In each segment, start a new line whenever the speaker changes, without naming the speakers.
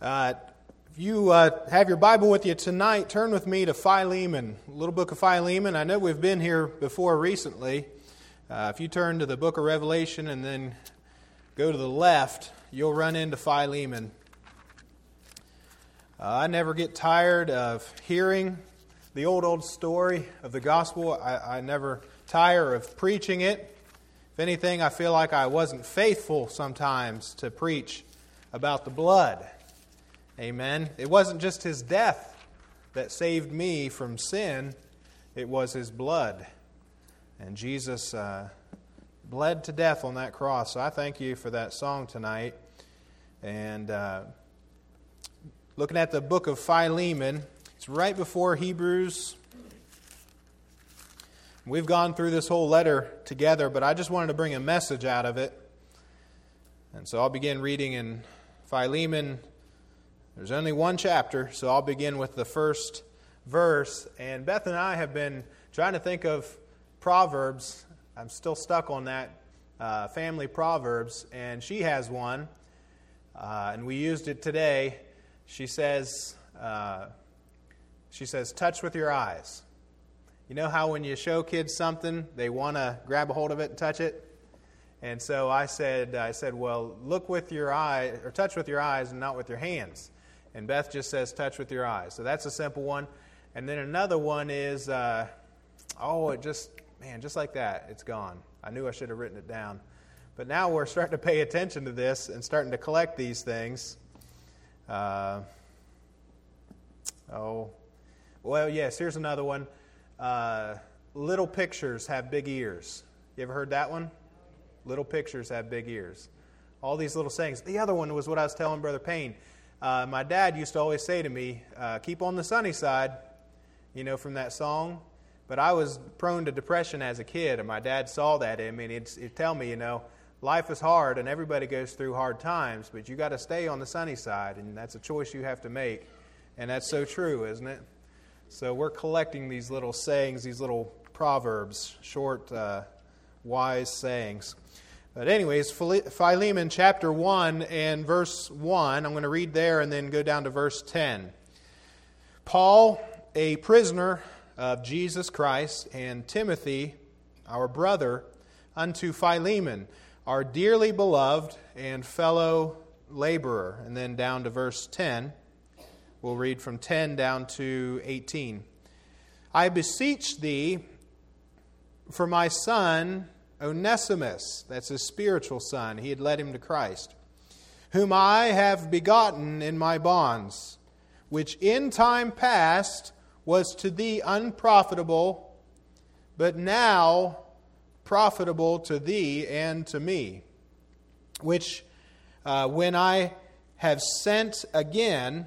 Uh, if you uh, have your Bible with you tonight, turn with me to Philemon, little book of Philemon. I know we've been here before recently. Uh, if you turn to the book of Revelation and then go to the left, you'll run into Philemon. Uh, I never get tired of hearing the old, old story of the gospel. I, I never tire of preaching it. If anything, I feel like I wasn't faithful sometimes to preach about the blood. Amen. It wasn't just his death that saved me from sin, it was his blood. And Jesus uh, bled to death on that cross. So I thank you for that song tonight. And uh, looking at the book of Philemon, it's right before Hebrews. We've gone through this whole letter together, but I just wanted to bring a message out of it. And so I'll begin reading in Philemon there's only one chapter, so I'll begin with the first verse. And Beth and I have been trying to think of Proverbs. I'm still stuck on that uh, family Proverbs, and she has one, uh, and we used it today. She says, uh, she says, touch with your eyes. You know how when you show kids something, they want to grab a hold of it and touch it? And so I said, I said, well, look with your eye, or touch with your eyes and not with your hands. And Beth just says, touch with your eyes. So that's a simple one. And then another one is, uh, oh, it just, man, just like that, it's gone. I knew I should have written it down. But now we're starting to pay attention to this and starting to collect these things. Uh, oh, well, yes, here's another one. Uh, little pictures have big ears. You ever heard that one? Little pictures have big ears. All these little sayings. The other one was what I was telling Brother Payne. Uh, my dad used to always say to me, uh, keep on the sunny side, you know, from that song. But I was prone to depression as a kid, and my dad saw that in me, and he'd, he'd tell me, you know, life is hard, and everybody goes through hard times, but you got to stay on the sunny side, and that's a choice you have to make. And that's so true, isn't it? So we're collecting these little sayings, these little proverbs, short, uh, wise sayings. But, anyways, Philemon chapter 1 and verse 1, I'm going to read there and then go down to verse 10. Paul, a prisoner of Jesus Christ, and Timothy, our brother, unto Philemon, our dearly beloved and fellow laborer. And then down to verse 10. We'll read from 10 down to 18. I beseech thee for my son Onesimus, that's his spiritual son, he had led him to Christ, whom I have begotten in my bonds, which in time past was to thee unprofitable, but now profitable to thee and to me, which uh, when I have sent again,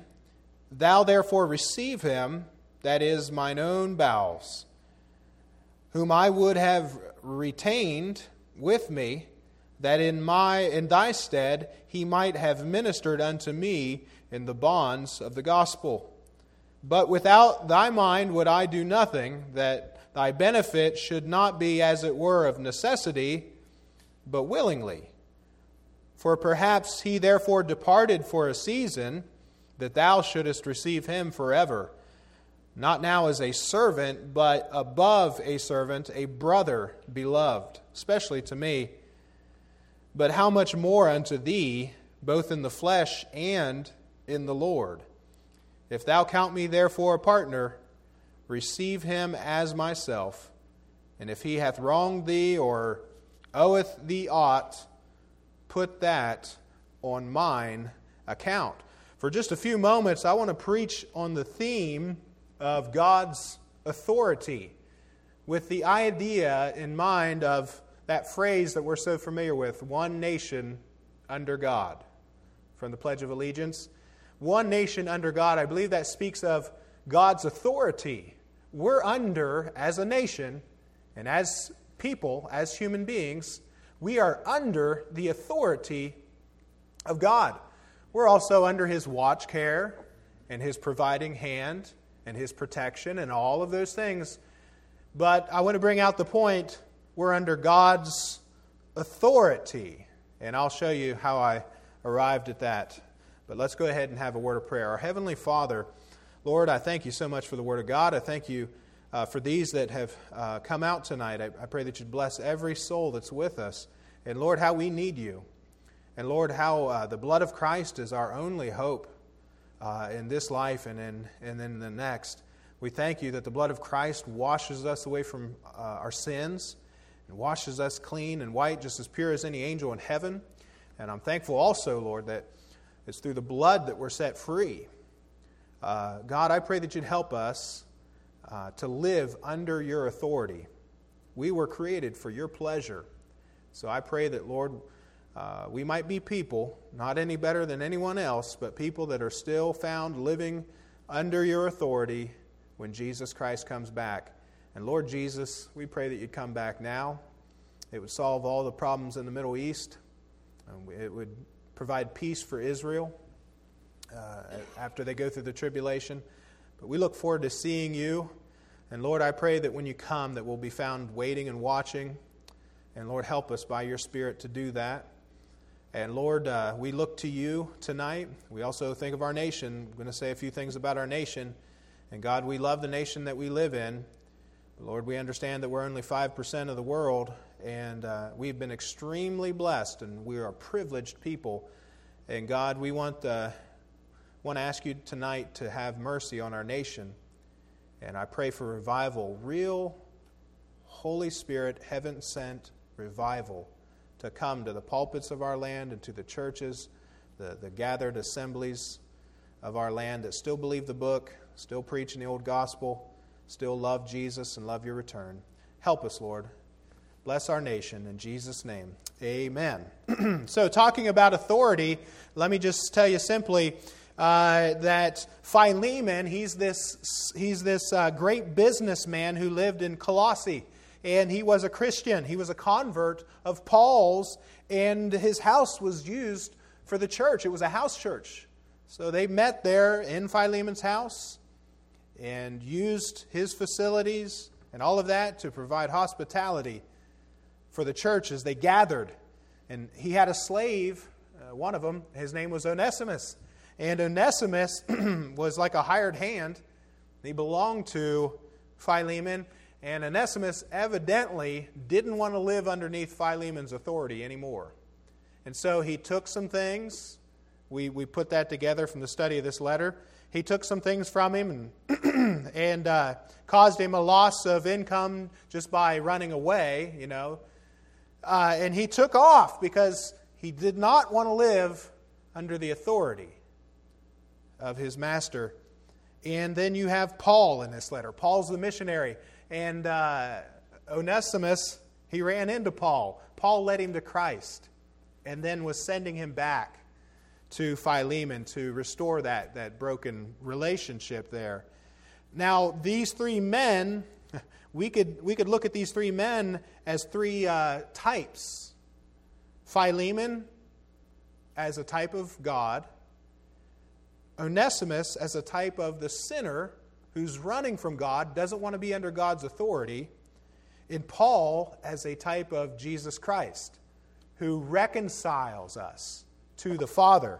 thou therefore receive him, that is mine own bowels whom I would have retained with me, that in my in thy stead he might have ministered unto me in the bonds of the gospel. But without thy mind would I do nothing, that thy benefit should not be as it were of necessity, but willingly. For perhaps he therefore departed for a season, that thou shouldest receive him forever not now as a servant, but above a servant, a brother beloved, especially to me. But how much more unto thee, both in the flesh and in the Lord? If thou count me therefore a partner, receive him as myself. And if he hath wronged thee or oweth thee aught, put that on mine account. For just a few moments, I want to preach on the theme of God's authority with the idea in mind of that phrase that we're so familiar with one nation under God from the Pledge of Allegiance. One nation under God, I believe that speaks of God's authority. We're under, as a nation and as people, as human beings, we are under the authority of God. We're also under His watch care and His providing hand and his protection and all of those things. But I want to bring out the point we're under God's authority. And I'll show you how I arrived at that. But let's go ahead and have a word of prayer. Our Heavenly Father, Lord, I thank you so much for the Word of God. I thank you uh, for these that have uh, come out tonight. I, I pray that you'd bless every soul that's with us. And Lord, how we need you. And Lord, how uh, the blood of Christ is our only hope uh, in this life and in, and in the next. We thank you that the blood of Christ washes us away from uh, our sins and washes us clean and white, just as pure as any angel in heaven. And I'm thankful also, Lord, that it's through the blood that we're set free. Uh, God, I pray that you'd help us uh, to live under your authority. We were created for your pleasure. So I pray that, Lord, uh, we might be people, not any better than anyone else, but people that are still found living under your authority when Jesus Christ comes back. And Lord Jesus, we pray that you'd come back now. It would solve all the problems in the Middle East. It would provide peace for Israel uh, after they go through the tribulation. But we look forward to seeing you. And Lord, I pray that when you come, that we'll be found waiting and watching. And Lord, help us by your Spirit to do that. And Lord, uh, we look to you tonight. We also think of our nation. I'm going to say a few things about our nation. And God, we love the nation that we live in. But Lord, we understand that we're only 5% of the world, and uh, we've been extremely blessed, and we are privileged people. And God, we want, uh, want to ask you tonight to have mercy on our nation. And I pray for revival, real Holy Spirit, heaven sent revival to come to the pulpits of our land and to the churches, the, the gathered assemblies of our land that still believe the book, still preach in the old gospel, still love Jesus and love your return. Help us, Lord. Bless our nation in Jesus' name. Amen. so, talking about authority, let me just tell you simply uh, that Philemon, he's this, he's this uh, great businessman who lived in Colossae and he was a Christian. He was a convert of Paul's, and his house was used for the church. It was a house church. So they met there in Philemon's house and used his facilities and all of that to provide hospitality for the church as they gathered. And he had a slave, uh, one of them, his name was Onesimus. And Onesimus was like a hired hand. He belonged to Philemon and Onesimus evidently didn't want to live underneath Philemon's authority anymore. And so he took some things. We, we put that together from the study of this letter. He took some things from him and, and uh, caused him a loss of income just by running away, you know. Uh, and he took off because he did not want to live under the authority of his master. And then you have Paul in this letter. Paul's the missionary. And uh, Onesimus, he ran into Paul. Paul led him to Christ and then was sending him back to Philemon to restore that, that broken relationship there. Now, these three men, we could, we could look at these three men as three uh, types Philemon as a type of God, Onesimus as a type of the sinner who's running from God, doesn't want to be under God's authority, in Paul as a type of Jesus Christ, who reconciles us to the Father.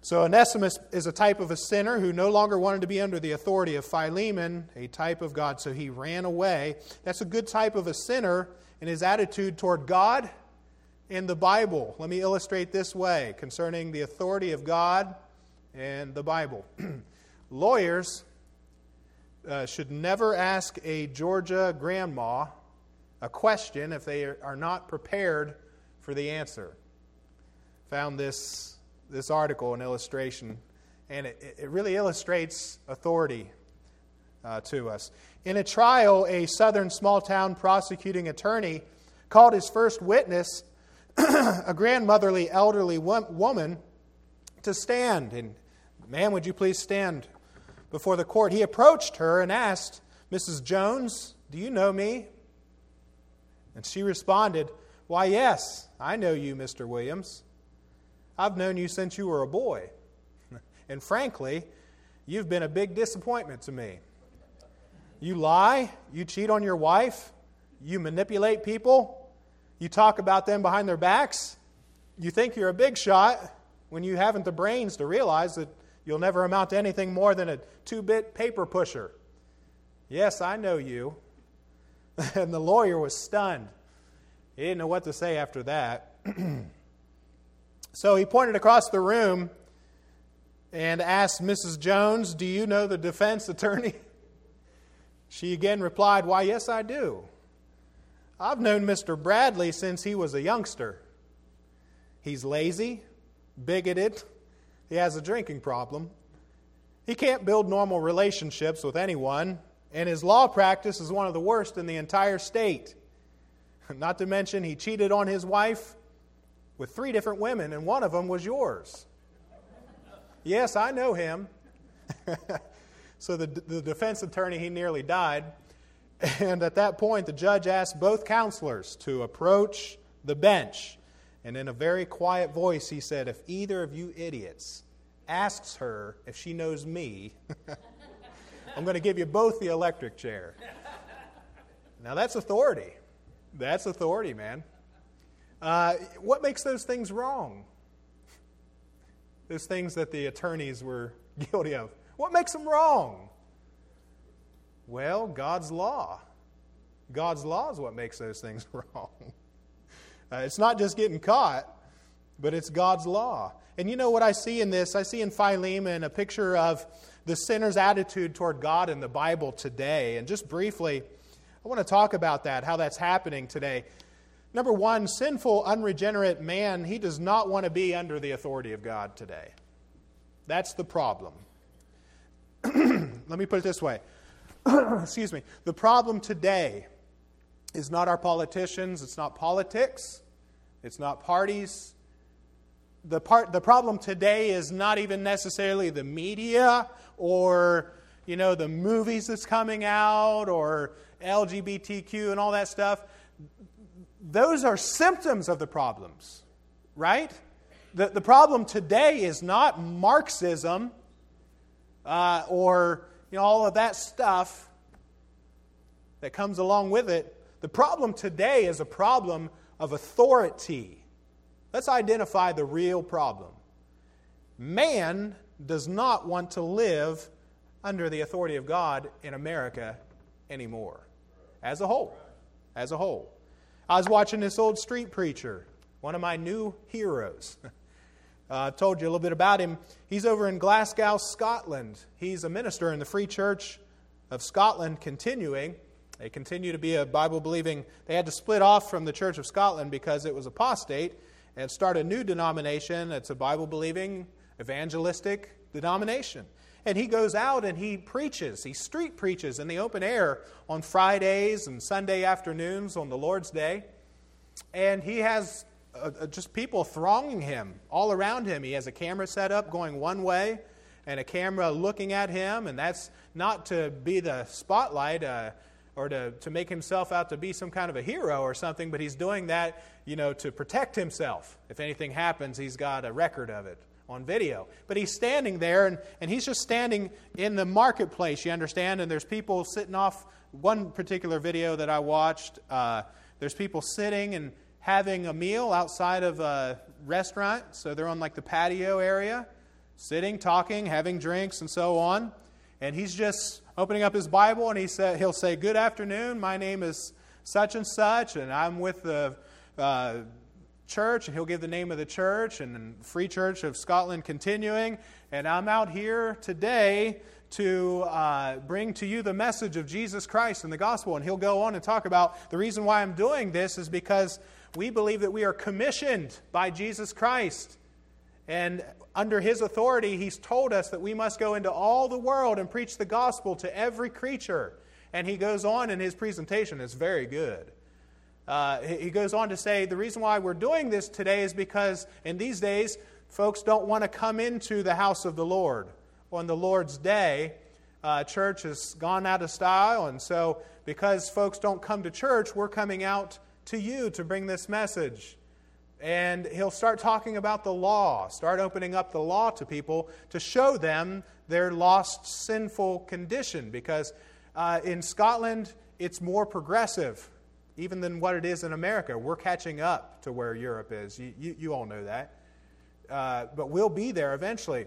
So Onesimus is a type of a sinner who no longer wanted to be under the authority of Philemon, a type of God, so he ran away. That's a good type of a sinner in his attitude toward God and the Bible. Let me illustrate this way concerning the authority of God and the Bible. Lawyers uh, should never ask a Georgia grandma a question if they are not prepared for the answer. Found this, this article, an illustration, and it, it really illustrates authority uh, to us. In a trial, a southern small town prosecuting attorney called his first witness, a grandmotherly elderly woman, to stand. And, ma'am, would you please stand before the court, he approached her and asked, Mrs. Jones, do you know me? And she responded, Why, yes, I know you, Mr. Williams. I've known you since you were a boy. And frankly, you've been a big disappointment to me. You lie, you cheat on your wife, you manipulate people, you talk about them behind their backs, you think you're a big shot, when you haven't the brains to realize that you'll never amount to anything more than a two bit paper pusher. Yes, I know you. and the lawyer was stunned. He didn't know what to say after that. so he pointed across the room and asked Mrs. Jones, Do you know the defense attorney? She again replied, Why, yes, I do. I've known Mr. Bradley since he was a youngster. He's lazy, bigoted, he has a drinking problem. He can't build normal relationships with anyone, and his law practice is one of the worst in the entire state. Not to mention, he cheated on his wife with three different women, and one of them was yours. Yes, I know him. so the, the defense attorney, he nearly died. And at that point, the judge asked both counselors to approach the bench. And in a very quiet voice, he said, If either of you idiots asks her if she knows me, I'm going to give you both the electric chair. Now, that's authority. That's authority, man. Uh, what makes those things wrong? Those things that the attorneys were guilty of. What makes them wrong? Well, God's law. God's law is what makes those things wrong. Uh, it's not just getting caught, but it's God's law. And you know what I see in this? I see in Philemon a picture of the sinner's attitude toward God in the Bible today. And just briefly, I want to talk about that, how that's happening today. Number one, sinful, unregenerate man, he does not want to be under the authority of God today. That's the problem. Let me put it this way. Excuse me. The problem today is not our politicians, it's not politics, it's not parties, the, part, the problem today is not even necessarily the media or you know the movies that's coming out or lgbtq and all that stuff. Those are symptoms of the problems right? The, the problem today is not marxism uh, or you know all of that stuff that comes along with it. The problem today is a problem of authority Let's identify the real problem. Man does not want to live under the authority of God in America anymore, as a whole. As a whole. I was watching this old street preacher, one of my new heroes. I uh, told you a little bit about him. He's over in Glasgow, Scotland. He's a minister in the Free Church of Scotland, continuing. They continue to be a Bible believing. They had to split off from the Church of Scotland because it was apostate and start a new denomination that's a Bible believing, evangelistic denomination. And he goes out and he preaches. He street preaches in the open air on Fridays and Sunday afternoons on the Lord's Day. And he has uh, uh, just people thronging him all around him. He has a camera set up going one way and a camera looking at him. And that's not to be the spotlight. Uh, or to, to make himself out to be some kind of a hero or something, but he's doing that, you know, to protect himself. If anything happens, he's got a record of it on video. But he's standing there, and, and he's just standing in the marketplace, you understand? And there's people sitting off. One particular video that I watched, uh, there's people sitting and having a meal outside of a restaurant. So they're on like the patio area, sitting, talking, having drinks, and so on. And he's just opening up his Bible and he said, he'll say, Good afternoon, my name is such and such, and I'm with the uh, church, and he'll give the name of the church and Free Church of Scotland continuing. And I'm out here today to uh, bring to you the message of Jesus Christ and the gospel. And he'll go on and talk about the reason why I'm doing this is because we believe that we are commissioned by Jesus Christ. And under his authority, he's told us that we must go into all the world and preach the gospel to every creature. And he goes on in his presentation, it's very good. Uh, he goes on to say the reason why we're doing this today is because in these days, folks don't want to come into the house of the Lord on the Lord's day. Uh, church has gone out of style, and so because folks don't come to church, we're coming out to you to bring this message. And he'll start talking about the law, start opening up the law to people to show them their lost sinful condition. Because uh, in Scotland, it's more progressive even than what it is in America. We're catching up to where Europe is. You, you, you all know that. uh, but we'll be there eventually.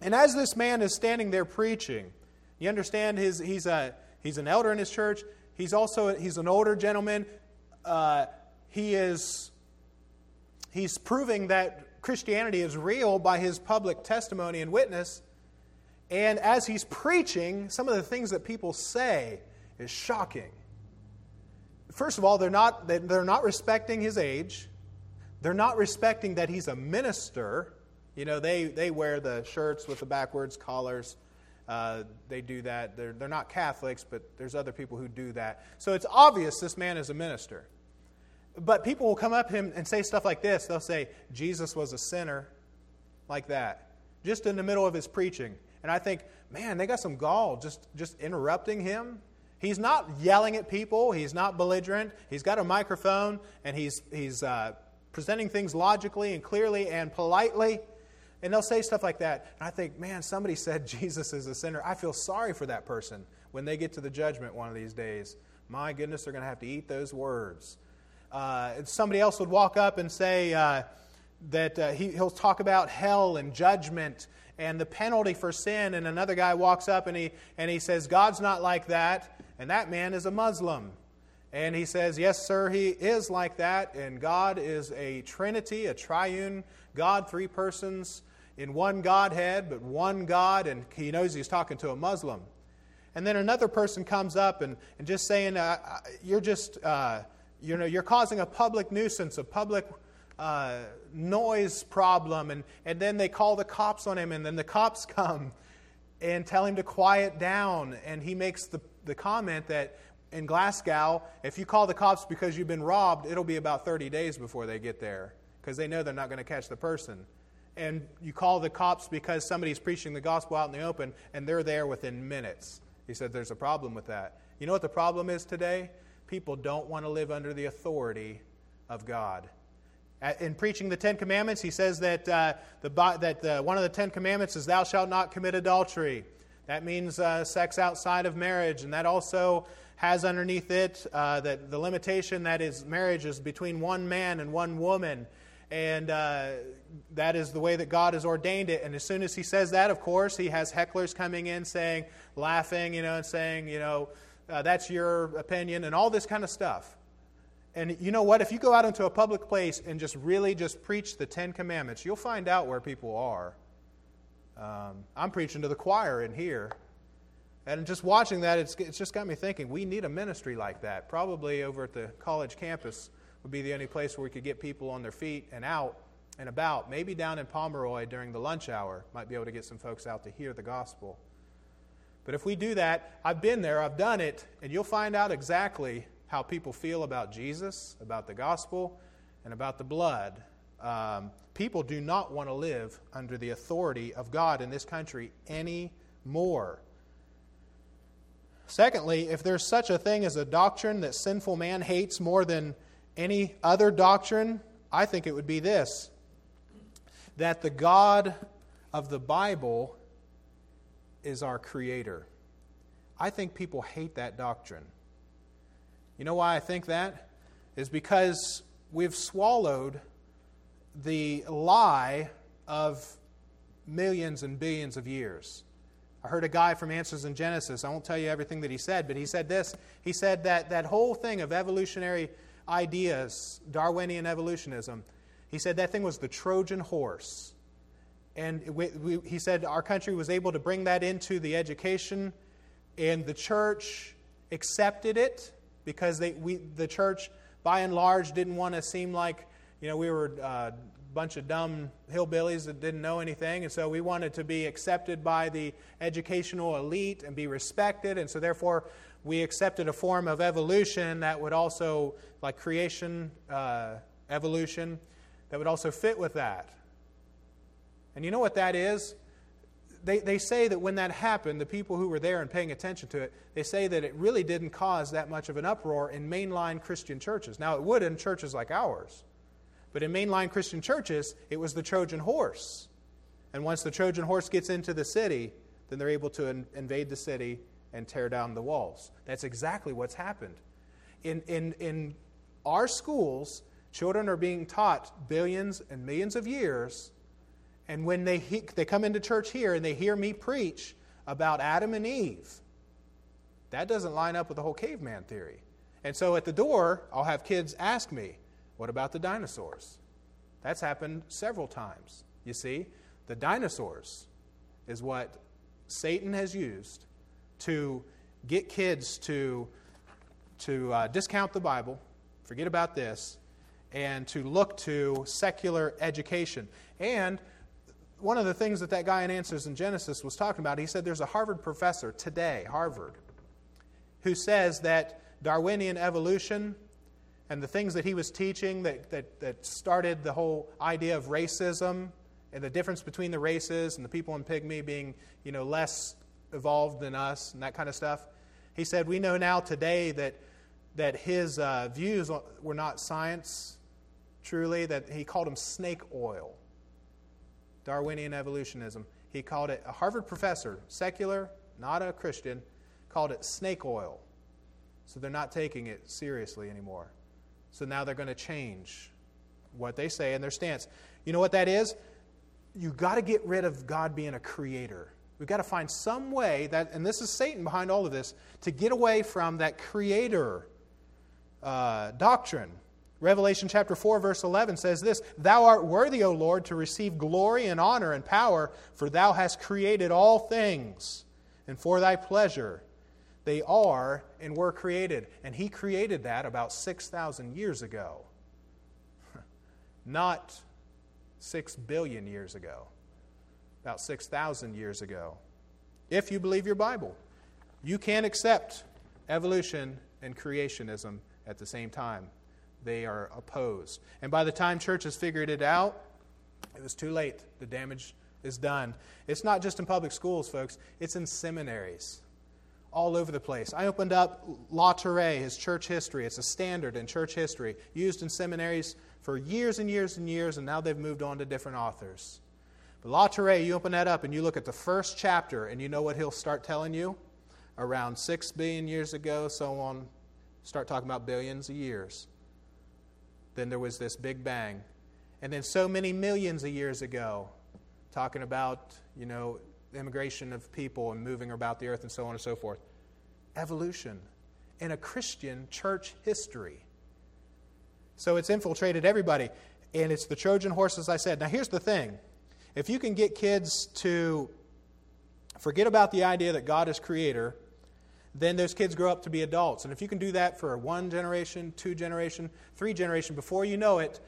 And as this man is standing there preaching, you understand his, he's, a, he's an elder in his church. He's also he's an older gentleman. Uh, he is he's proving that Christianity is real by his public testimony and witness. And as he's preaching, some of the things that people say is shocking. First of all, they're not, they're not respecting his age. They're not respecting that he's a minister. You know, they, they wear the shirts with the backwards collars. Uh, they do that. They're, they're not Catholics, but there's other people who do that. So it's obvious this man is a minister. But people will come up to him and say stuff like this. They'll say, Jesus was a sinner, like that, just in the middle of his preaching. And I think, man, they got some gall just, just interrupting him. He's not yelling at people, he's not belligerent. He's got a microphone, and he's, he's uh, presenting things logically and clearly and politely. And they'll say stuff like that. And I think, man, somebody said Jesus is a sinner. I feel sorry for that person when they get to the judgment one of these days. My goodness, they're going to have to eat those words. Uh, somebody else would walk up and say uh, that uh, he, he'll talk about hell and judgment and the penalty for sin. And another guy walks up and he, and he says, God's not like that. And that man is a Muslim. And he says, Yes, sir, he is like that. And God is a trinity, a triune God, three persons in one Godhead, but one God. And he knows he's talking to a Muslim. And then another person comes up and, and just saying, uh, uh You're just, uh, you know, you're causing a public nuisance, a public uh, noise problem. And, and then they call the cops on him, and then the cops come and tell him to quiet down. And he makes the, the comment that in Glasgow, if you call the cops because you've been robbed, it'll be about 30 days before they get there because they know they're not going to catch the person. And you call the cops because somebody's preaching the gospel out in the open, and they're there within minutes. He said there's a problem with that. You know what the problem is today? People don't want to live under the authority of God. In preaching the Ten Commandments, he says that, uh, the, that uh, one of the Ten Commandments is, Thou shalt not commit adultery. That means uh, sex outside of marriage, and that also has underneath it uh, that the limitation that is marriage is between one man and one woman. And uh, that is the way that God has ordained it. And as soon as he says that, of course, he has hecklers coming in saying, laughing, you know, and saying, you know, uh, that's your opinion, and all this kind of stuff. And you know what? If you go out into a public place and just really just preach the Ten Commandments, you'll find out where people are. Um, I'm preaching to the choir in here. And just watching that, it's, it's just got me thinking we need a ministry like that. Probably over at the college campus would be the only place where we could get people on their feet and out and about. Maybe down in Pomeroy during the lunch hour, might be able to get some folks out to hear the gospel. But if we do that, I've been there, I've done it, and you'll find out exactly how people feel about Jesus, about the gospel, and about the blood. Um, people do not want to live under the authority of God in this country anymore. Secondly, if there's such a thing as a doctrine that sinful man hates more than any other doctrine, I think it would be this that the God of the Bible is our creator. I think people hate that doctrine. You know why I think that? Is because we've swallowed the lie of millions and billions of years. I heard a guy from Answers in Genesis. I won't tell you everything that he said, but he said this. He said that that whole thing of evolutionary ideas, Darwinian evolutionism, he said that thing was the Trojan horse. And we, we, he said our country was able to bring that into the education, and the church accepted it because they, we, the church, by and large, didn't want to seem like you know we were a uh, bunch of dumb hillbillies that didn't know anything, and so we wanted to be accepted by the educational elite and be respected, and so therefore we accepted a form of evolution that would also, like creation, uh, evolution, that would also fit with that. And you know what that is? they, they say that when that happened, the people who were there and paying attention to it, they say that it really didn't cause that much of an uproar in mainline Christian churches. Now, it would in churches like ours. But in mainline Christian churches, it was the Trojan horse. And once the Trojan horse gets into the city, then they're able to in, invade the city and tear down the walls. That's exactly what's happened. In, in, in our schools, children are being taught billions and millions of years And when they, he, they come into church here and they hear me preach about Adam and Eve, that doesn't line up with the whole caveman theory. And so at the door, I'll have kids ask me, What about the dinosaurs? That's happened several times. You see, the dinosaurs is what Satan has used to get kids to, to uh, discount the Bible, forget about this, and to look to secular education. And one of the things that that guy in Answers in Genesis was talking about, he said there's a Harvard professor today, Harvard, who says that Darwinian evolution and the things that he was teaching that, that, that started the whole idea of racism and the difference between the races and the people in Pygmy being you know, less evolved than us and that kind of stuff. He said, We know now today that, that his uh, views were not science, truly, that he called them snake oil. Darwinian evolutionism. He called it, a Harvard professor, secular, not a Christian, called it snake oil. So they're not taking it seriously anymore. So now they're going to change what they say and their stance. You know what that is? You've got to get rid of God being a creator. We've got to find some way that, and this is Satan behind all of this, to get away from that creator uh, doctrine. Revelation chapter 4, verse 11 says this Thou art worthy, O Lord, to receive glory and honor and power, for thou hast created all things, and for thy pleasure they are and were created. And he created that about 6,000 years ago, not 6 billion years ago about 6,000 years ago. If you believe your Bible, you can accept evolution and creationism at the same time. They are opposed. And by the time church has figured it out, it was too late. The damage is done. It's not just in public schools, folks, it's in seminaries all over the place. I opened up Latourette, his church history. It's a standard in church history, used in seminaries for years and years and years, and now they've moved on to different authors. But Latourette, you open that up and you look at the first chapter, and you know what he'll start telling you? Around six billion years ago, so on, start talking about billions of years. Then there was this big bang. And then so many millions of years ago, talking about, you know, immigration of people and moving about the earth and so on and so forth. Evolution in a Christian church history. So it's infiltrated everybody. And it's the Trojan horse, as I said. Now, here's the thing if you can get kids to forget about the idea that God is creator, then those kids grow up to be adults. And if you can do that for one generation, two generation, three generation, before you know it,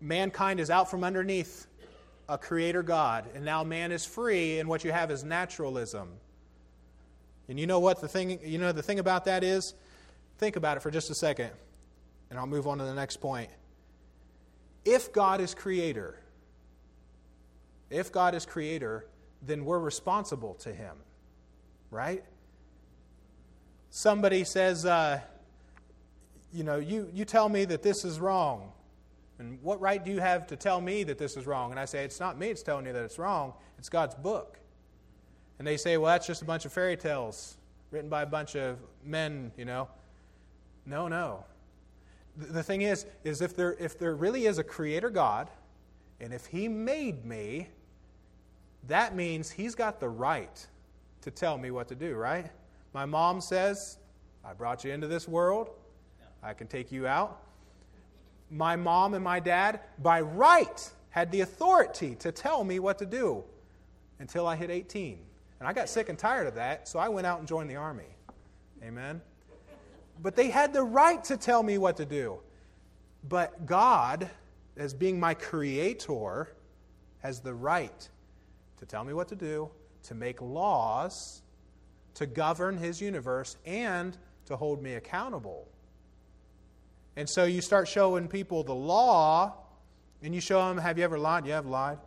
mankind is out from underneath a creator God, and now man is free, and what you have is naturalism. And you know what the thing you know the thing about that is? Think about it for just a second, and I'll move on to the next point. If God is creator, if God is creator, then we're responsible to him, right? Somebody says, uh, you know, you, you tell me that this is wrong. And what right do you have to tell me that this is wrong? And I say, it's not me it's telling you that it's wrong, it's God's book. And they say, well, that's just a bunch of fairy tales written by a bunch of men, you know. No, no. The thing is, is if there, if there really is a creator God, and if he made me, that means he's got the right to tell me what to do, right? My mom says, I brought you into this world, I can take you out. My mom and my dad, by right, had the authority to tell me what to do until I hit 18. And I got sick and tired of that, so I went out and joined the army. Amen? But they had the right to tell me what to do. But God, as being my creator, has the right to tell me what to do, to make laws, to govern his universe, and to hold me accountable. And so you start showing people the law, and you show them, have you ever lied? Yeah, I've lied.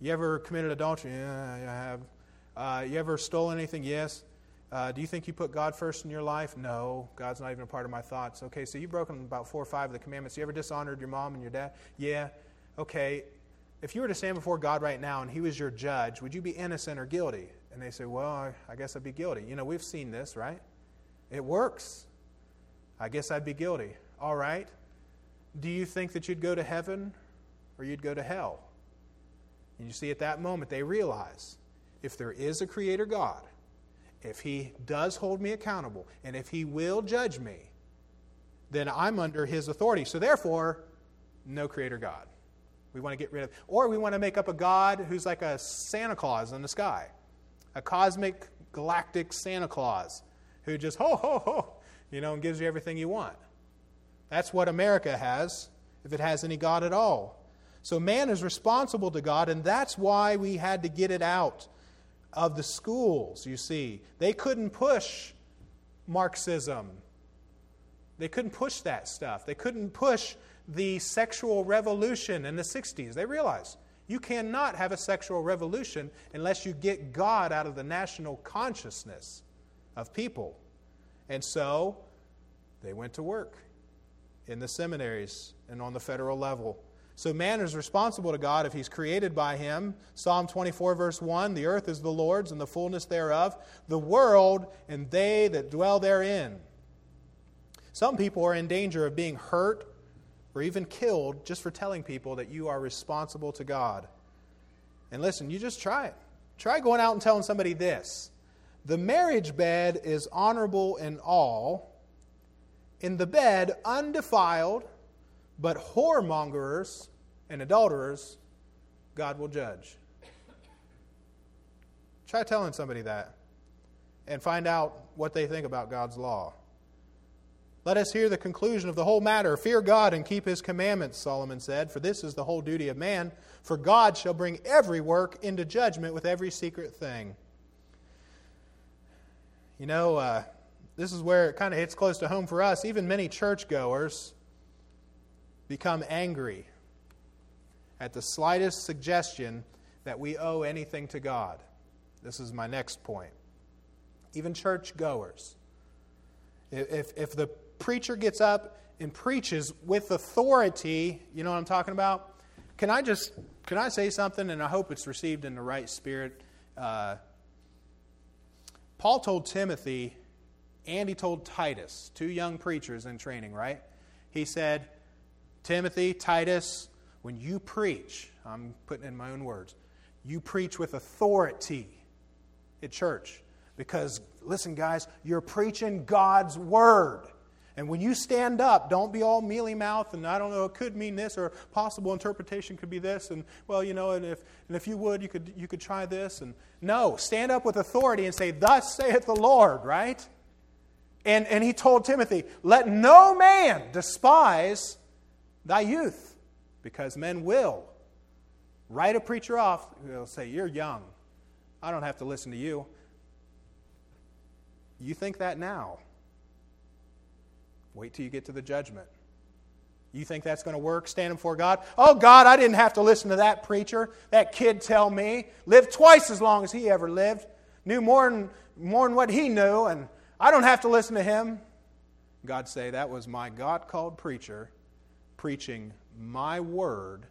You ever committed adultery? Yeah, I have. Uh, you ever stole anything? Yes. Uh, do you think you put God first in your life? No. God's not even a part of my thoughts. Okay, so you've broken about four or five of the commandments. You ever dishonored your mom and your dad? Yeah. Okay, if you were to stand before God right now and He was your judge, would you be innocent or guilty? And they say, Well, I guess I'd be guilty. You know, we've seen this, right? It works. I guess I'd be guilty. All right. Do you think that you'd go to heaven or you'd go to hell? And you see, at that moment, they realize if there is a creator God, if he does hold me accountable, and if he will judge me, then I'm under his authority. So therefore, no creator God. We want to get rid of, or we want to make up a God who's like a Santa Claus in the sky, a cosmic galactic Santa Claus who just ho ho ho, you know, and gives you everything you want. That's what America has, if it has any God at all. So man is responsible to God, and that's why we had to get it out of the schools, you see. They couldn't push Marxism. They couldn't push that stuff. They couldn't push the sexual revolution in the 60s. They realized you cannot have a sexual revolution unless you get God out of the national consciousness of people. And so they went to work in the seminaries and on the federal level. So man is responsible to God if he's created by him. Psalm 24, verse 1 The earth is the Lord's and the fullness thereof, the world and they that dwell therein. Some people are in danger of being hurt or even killed just for telling people that you are responsible to God. And listen, you just try it. Try going out and telling somebody this The marriage bed is honorable in all, in the bed undefiled but whoremongers and adulterers, God will judge. Try telling somebody that and find out what they think about God's law. Let us hear the conclusion of the whole matter. Fear God and keep his commandments, Solomon said, for this is the whole duty of man. For God shall bring every work into judgment with every secret thing. You know, uh, this is where it kind of hits close to home for us. Even many churchgoers become angry at the slightest suggestion that we owe anything to God. This is my next point. Even churchgoers. If, if the preacher gets up and preaches with authority, you know what I'm talking about? Can I just can I say something and I hope it's received in the right spirit? Uh, Paul told Timothy and he told Titus, two young preachers in training, right? He said, Timothy, Titus, when you preach, I'm putting in my own words, you preach with authority at church. Because, listen, guys, you're preaching God's word. And when you stand up, don't be all mealy mouthed and I don't know, it could mean this or possible interpretation could be this. And well, you know, and if, and if you would, you could, you could try this. And no, stand up with authority and say, Thus saith the Lord, right? And, and he told Timothy, Let no man despise thy youth, because men will write a preacher off. They'll say, You're young. I don't have to listen to you. You think that now. Wait till you get to the judgment. You think that's going to work standing before God? Oh, God, I didn't have to listen to that preacher, that kid tell me. Lived twice as long as he ever lived, knew more than, more than what he knew, and I don't have to listen to him. God say, That was my God called preacher preaching my word,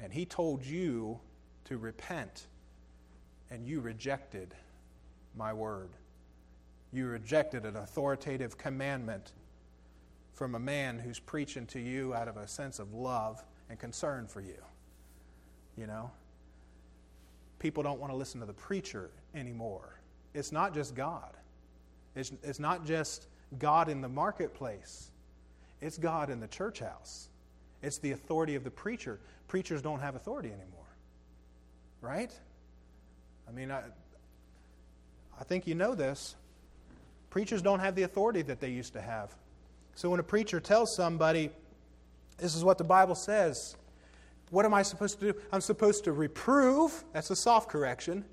and he told you to repent, and you rejected my word. You rejected an authoritative commandment from a man who's preaching to you out of a sense of love and concern for you. You know? People don't want to listen to the preacher anymore. It's not just God, it's, it's not just God in the marketplace. It's God in the church house. It's the authority of the preacher. Preachers don't have authority anymore. Right? I mean, I, I think you know this. Preachers don't have the authority that they used to have. So when a preacher tells somebody, this is what the Bible says, what am I supposed to do? I'm supposed to reprove, that's a soft correction.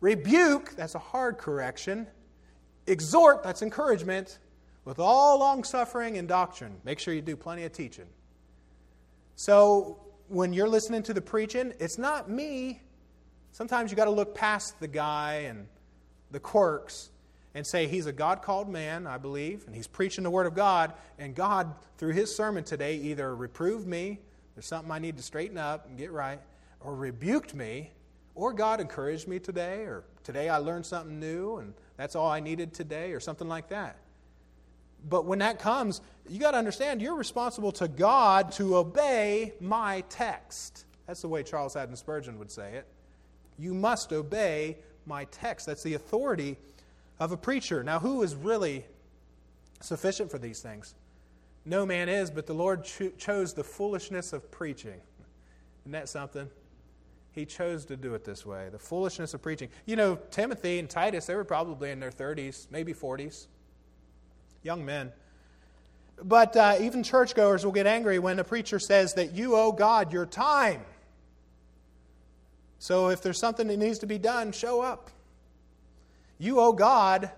Rebuke, that's a hard correction. Exhort, that's encouragement with all long suffering and doctrine. Make sure you do plenty of teaching. So when you're listening to the preaching, it's not me. Sometimes you got to look past the guy and the quirks and say he's a God called man, I believe, and he's preaching the Word of God. And God, through his sermon today, either reproved me, there's something I need to straighten up and get right, or rebuked me, or God encouraged me today, or today I learned something new and that's all I needed today, or something like that. But when that comes, you got to understand you're responsible to God to obey my text. That's the way Charles Haddon Spurgeon would say it. You must obey my text. That's the authority of a preacher. Now, who is really sufficient for these things? No man is, but the Lord cho- chose the foolishness of preaching. Isn't that something? He chose to do it this way the foolishness of preaching. You know, Timothy and Titus, they were probably in their 30s, maybe 40s, young men. But uh, even churchgoers will get angry when a preacher says that you owe God your time. So if there's something that needs to be done, show up. You owe God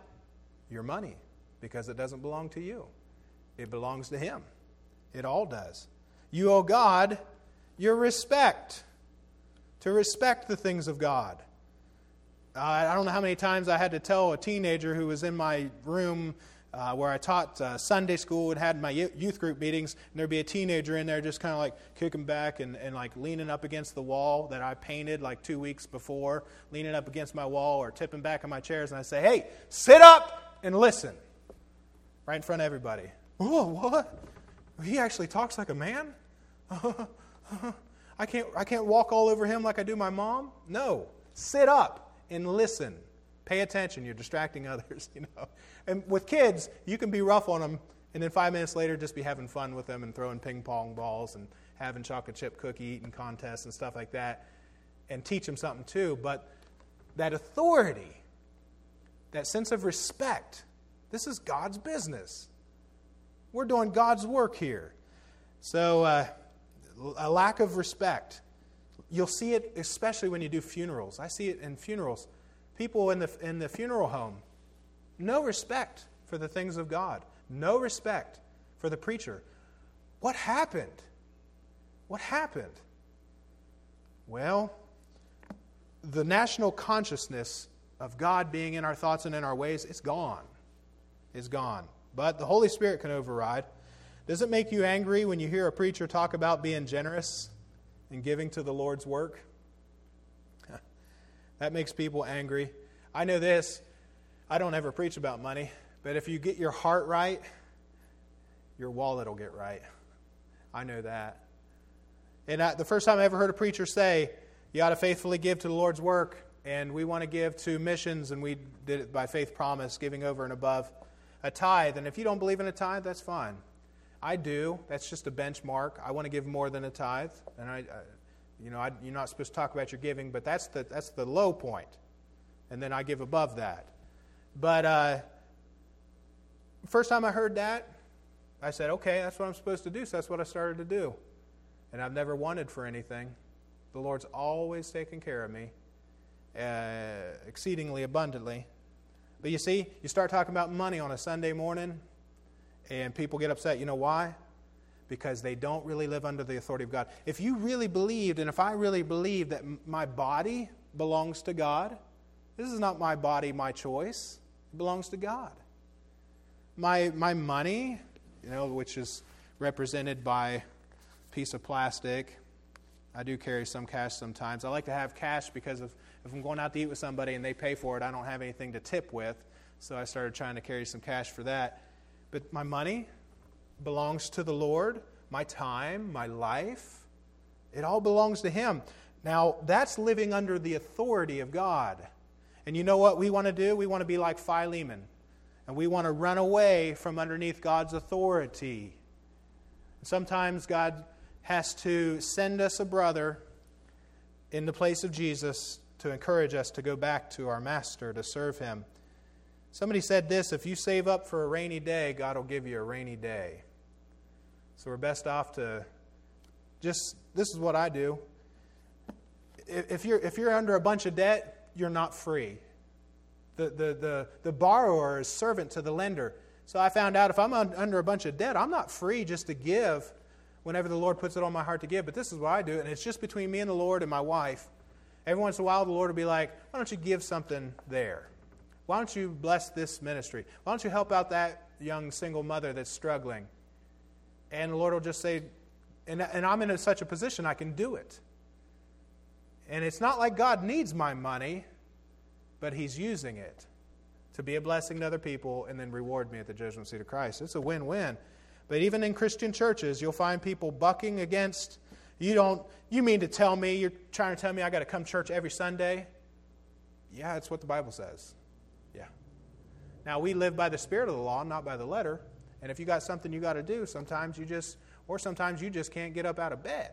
your money because it doesn't belong to you, it belongs to Him. It all does. You owe God your respect, to respect the things of God. Uh, I don't know how many times I had to tell a teenager who was in my room uh, where I taught uh, Sunday school and had my youth group meetings, and there'd be a teenager in there just kind of like kicking back and, and like leaning up against the wall that I painted like two weeks before, leaning up against my wall or tipping back in my chairs, and I say, "Hey, sit up and listen," right in front of everybody. Oh, what? He actually talks like a man. I can't I can't walk all over him like I do my mom. No, sit up and listen. Pay attention. You're distracting others, you know. And with kids, you can be rough on them, and then five minutes later, just be having fun with them and throwing ping pong balls and having chocolate chip cookie eating contests and stuff like that, and teach them something too. But that authority, that sense of respect, this is God's business. We're doing God's work here. So, uh, a lack of respect. You'll see it especially when you do funerals. I see it in funerals. People in the, in the funeral home, no respect for the things of God, no respect for the preacher. What happened? What happened? Well, the national consciousness of God being in our thoughts and in our ways, it's gone. It's gone. But the Holy Spirit can override. Does it make you angry when you hear a preacher talk about being generous and giving to the Lord's work? That makes people angry. I know this. I don't ever preach about money, but if you get your heart right, your wallet will get right. I know that. And I, the first time I ever heard a preacher say, you ought to faithfully give to the Lord's work, and we want to give to missions, and we did it by faith promise, giving over and above a tithe. And if you don't believe in a tithe, that's fine. I do. That's just a benchmark. I want to give more than a tithe, and I, you know, I, you're not supposed to talk about your giving, but that's the that's the low point, and then I give above that. But uh, first time I heard that, I said, okay, that's what I'm supposed to do. So that's what I started to do, and I've never wanted for anything. The Lord's always taken care of me, uh, exceedingly abundantly. But you see, you start talking about money on a Sunday morning, and people get upset. You know why? Because they don't really live under the authority of God. If you really believed, and if I really believed that my body belongs to God, this is not my body, my choice. It belongs to God. My, my money, you know, which is represented by a piece of plastic. I do carry some cash sometimes. I like to have cash because of, if I'm going out to eat with somebody and they pay for it, I don't have anything to tip with. So I started trying to carry some cash for that. But my money belongs to the Lord, my time, my life, it all belongs to Him. Now, that's living under the authority of God. And you know what we want to do? We want to be like Philemon. And we want to run away from underneath God's authority. Sometimes God has to send us a brother in the place of Jesus to encourage us to go back to our master to serve him. Somebody said this if you save up for a rainy day, God will give you a rainy day. So we're best off to just, this is what I do. If you're, if you're under a bunch of debt, you're not free. The, the, the, the borrower is servant to the lender. So I found out if I'm under a bunch of debt, I'm not free just to give whenever the Lord puts it on my heart to give. But this is what I do and it's just between me and the Lord and my wife. Every once in a while, the Lord will be like, why don't you give something there? Why don't you bless this ministry? Why don't you help out that young single mother that's struggling? And the Lord will just say, and, and I'm in a, such a position I can do it. And it's not like God needs my money, but He's using it to be a blessing to other people and then reward me at the judgment seat of Christ. It's a win win. But even in Christian churches, you'll find people bucking against You don't you mean to tell me you're trying to tell me I got to come church every Sunday? Yeah, that's what the Bible says. Now we live by the spirit of the law, not by the letter. And if you got something you got to do, sometimes you just or sometimes you just can't get up out of bed.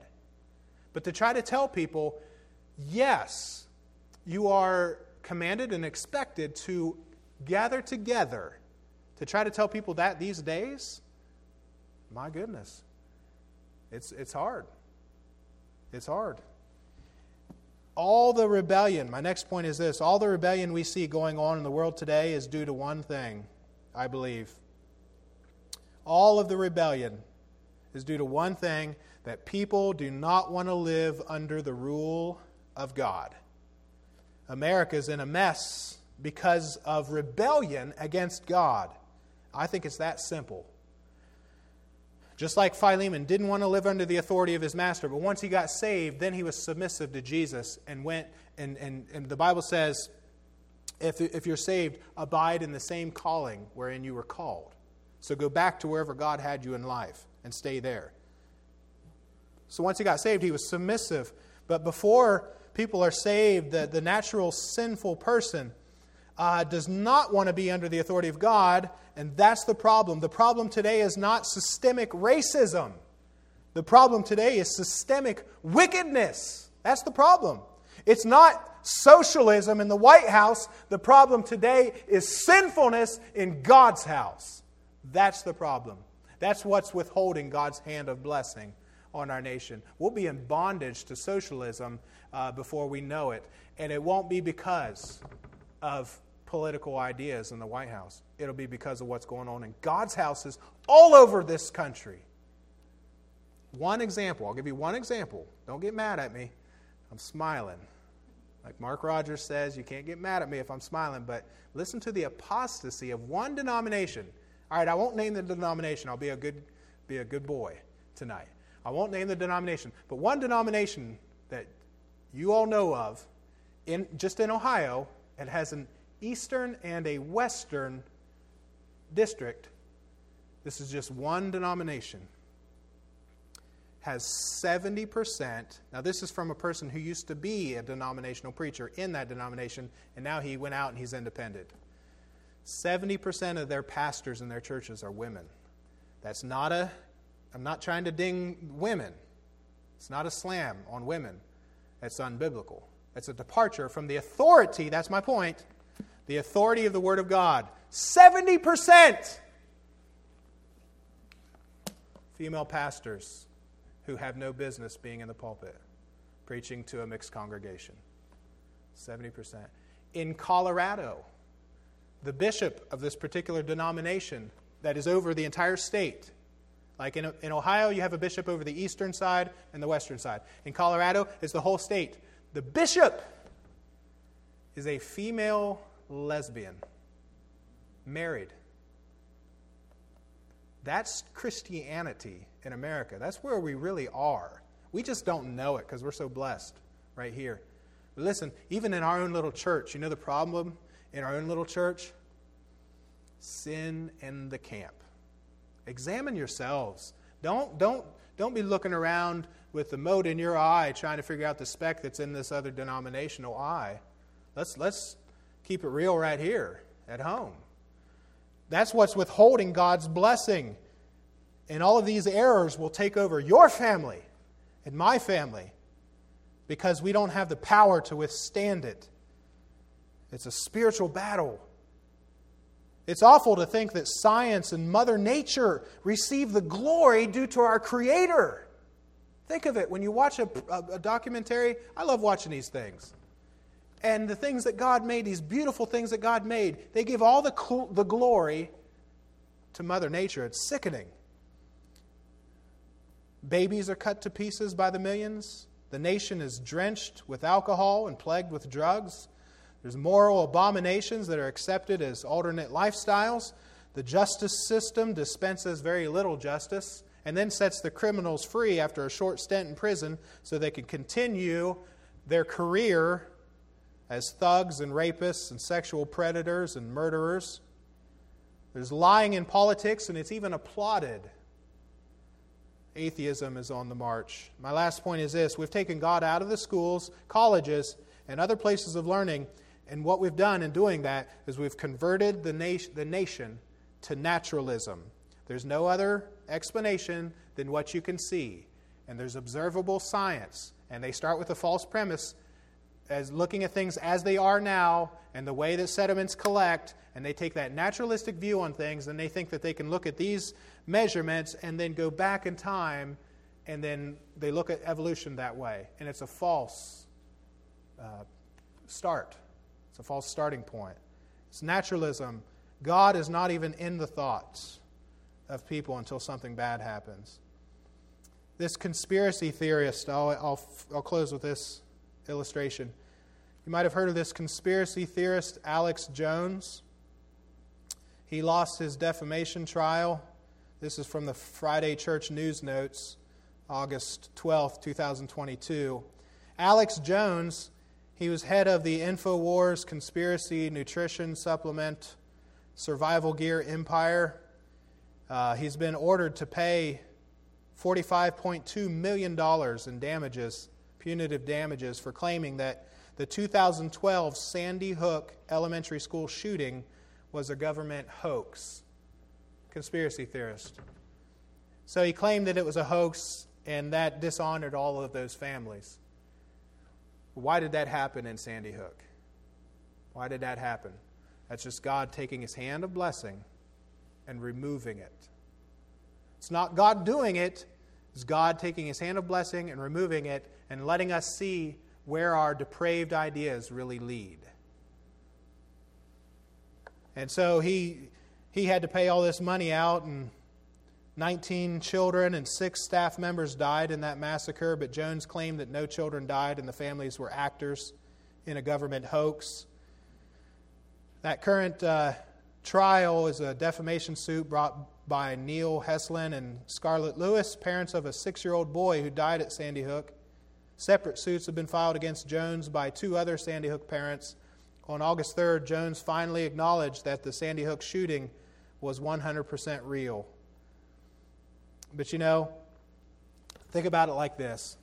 But to try to tell people, yes, you are commanded and expected to gather together to try to tell people that these days, my goodness, it's, it's hard. It's hard. All the rebellion, my next point is this all the rebellion we see going on in the world today is due to one thing, I believe. All of the rebellion is due to one thing that people do not want to live under the rule of God. America is in a mess because of rebellion against God. I think it's that simple. Just like Philemon didn't want to live under the authority of his master, but once he got saved, then he was submissive to Jesus and went, and, and, and the Bible says, if, if you're saved, abide in the same calling wherein you were called. So go back to wherever God had you in life and stay there. So once he got saved, he was submissive. But before people are saved, the, the natural sinful person uh, does not want to be under the authority of God, and that's the problem. The problem today is not systemic racism. The problem today is systemic wickedness. That's the problem. It's not socialism in the White House. The problem today is sinfulness in God's house. That's the problem. That's what's withholding God's hand of blessing on our nation. We'll be in bondage to socialism uh, before we know it. And it won't be because of political ideas in the White House. It'll be because of what's going on in God's houses all over this country. One example, I'll give you one example. Don't get mad at me. I'm smiling. Like Mark Rogers says, you can't get mad at me if I'm smiling, but listen to the apostasy of one denomination. All right, I won't name the denomination. I'll be a good, be a good boy tonight. I won't name the denomination, but one denomination that you all know of, in, just in Ohio, it has an eastern and a western district, this is just one denomination, has 70%. Now, this is from a person who used to be a denominational preacher in that denomination, and now he went out and he's independent. 70% of their pastors in their churches are women. That's not a, I'm not trying to ding women. It's not a slam on women. That's unbiblical. It's a departure from the authority, that's my point, the authority of the Word of God. 70% female pastors who have no business being in the pulpit preaching to a mixed congregation. 70%. In Colorado, the bishop of this particular denomination that is over the entire state, like in, in Ohio, you have a bishop over the eastern side and the western side. In Colorado, it's the whole state. The bishop is a female lesbian, married. That's Christianity in America. That's where we really are. We just don't know it because we're so blessed right here. But listen, even in our own little church, you know the problem in our own little church? Sin in the camp. Examine yourselves. Don't, don't, don't be looking around with the mote in your eye trying to figure out the speck that's in this other denominational eye. Let's, let's keep it real right here at home. That's what's withholding God's blessing. And all of these errors will take over your family and my family because we don't have the power to withstand it. It's a spiritual battle. It's awful to think that science and Mother Nature receive the glory due to our Creator. Think of it when you watch a, a, a documentary. I love watching these things and the things that God made, these beautiful things that God made, they give all the, cl- the glory to Mother Nature. It's sickening. Babies are cut to pieces by the millions. The nation is drenched with alcohol and plagued with drugs. There's moral abominations that are accepted as alternate lifestyles. The justice system dispenses very little justice and then sets the criminals free after a short stint in prison so they can continue their career as thugs and rapists and sexual predators and murderers. There's lying in politics, and it's even applauded. atheism is on the march. My last point is this we've taken God out of the schools, colleges, and other places of learning, and what we've done in doing that is we've converted the, nation, the nation to naturalism. There's no other explanation than what you can see, and there's observable science, and they start with a false premise as looking at things as they are now and the way that sediments collect, and they take that naturalistic view on things, and they think that they can look at these measurements and then go back in time, and then they look at evolution that way. And it's a false uh, start, it's a false starting point. It's naturalism. God is not even in the thoughts of people until something bad happens. This conspiracy theorist, I'll, I'll, I'll close with this illustration. You might have heard of this conspiracy theorist, Alex Jones. He lost his defamation trial. This is from the Friday Church News Notes, August 12, 2022. Alex Jones, he was head of the InfoWars conspiracy nutrition supplement survival gear empire. Uh, he's been ordered to pay $45.2 million in damages punitive damages for claiming that the 2012 Sandy Hook elementary school shooting was a government hoax. Conspiracy theorist. So he claimed that it was a hoax and that dishonored all of those families. Why did that happen in Sandy Hook? Why did that happen? That's just God taking his hand of blessing and removing it. It's not God doing it, it's God taking his hand of blessing and removing it and letting us see where our depraved ideas really lead. And so he, he had to pay all this money out, and 19 children and six staff members died in that massacre, but Jones claimed that no children died and the families were actors in a government hoax. That current uh, trial is a defamation suit brought by Neil Heslin and Scarlett Lewis, parents of a six year old boy who died at Sandy Hook. Separate suits have been filed against Jones by two other Sandy Hook parents. On August 3rd, Jones finally acknowledged that the Sandy Hook shooting was 100% real. But you know, think about it like this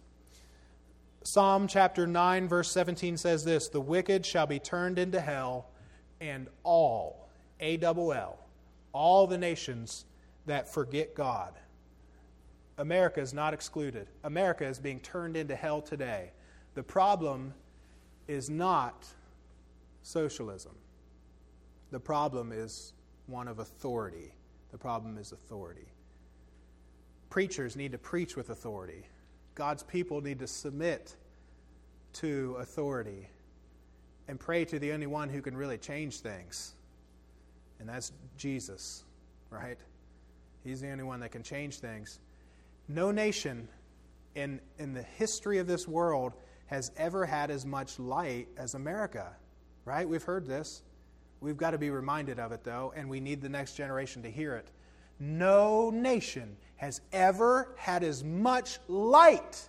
Psalm chapter 9, verse 17 says this The wicked shall be turned into hell, and all, A double L, all the nations that forget God America is not excluded. America is being turned into hell today. The problem is not socialism. The problem is one of authority. The problem is authority. Preachers need to preach with authority. God's people need to submit to authority and pray to the only one who can really change things. And that's Jesus, right? He's the only one that can change things. No nation in, in the history of this world has ever had as much light as America, right? We've heard this. We've got to be reminded of it, though, and we need the next generation to hear it. No nation has ever had as much light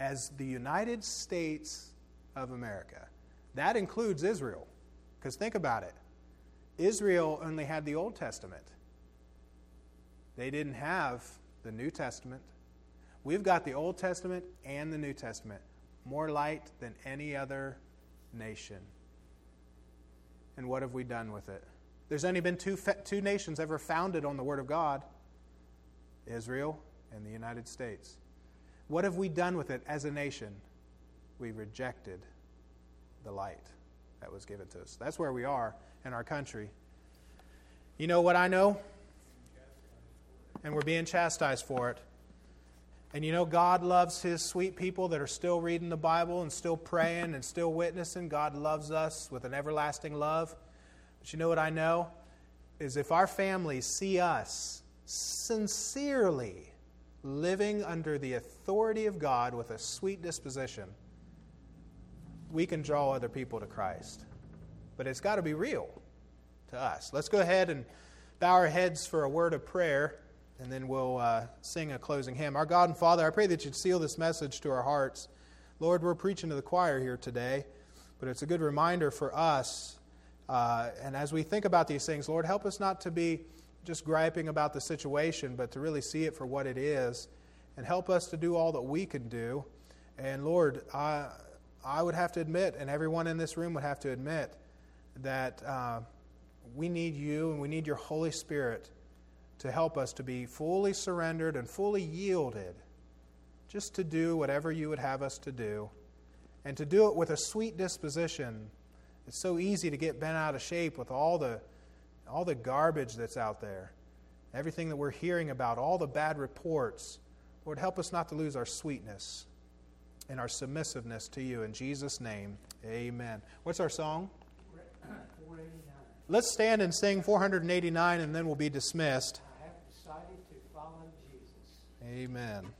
as the United States of America. That includes Israel. Because think about it Israel only had the Old Testament, they didn't have the New Testament. We've got the Old Testament and the New Testament, more light than any other nation. And what have we done with it? There's only been two, two nations ever founded on the Word of God Israel and the United States. What have we done with it as a nation? We rejected the light that was given to us. That's where we are in our country. You know what I know? And we're being chastised for it. And you know, God loves His sweet people that are still reading the Bible and still praying and still witnessing. God loves us with an everlasting love. But you know what I know? Is if our families see us sincerely living under the authority of God with a sweet disposition, we can draw other people to Christ. But it's got to be real to us. Let's go ahead and bow our heads for a word of prayer and then we'll uh, sing a closing hymn. Our God and Father, I pray that you'd seal this message to our hearts. Lord, we're preaching to the choir here today, but it's a good reminder for us. Uh, and as we think about these things, Lord, help us not to be just griping about the situation, but to really see it for what it is and help us to do all that we can do. And Lord, I, I would have to admit, and everyone in this room would have to admit, that uh, we need you and we need your Holy Spirit to help us to be fully surrendered and fully yielded just to do whatever you would have us to do and to do it with a sweet disposition. It's so easy to get bent out of shape with all the, all the garbage that's out there, everything that we're hearing about, all the bad reports. Lord, help us not to lose our sweetness and our submissiveness to you. In Jesus' name, amen. What's our song? Let's stand and sing 489 and then we'll be dismissed.
I have decided to follow Jesus.
Amen.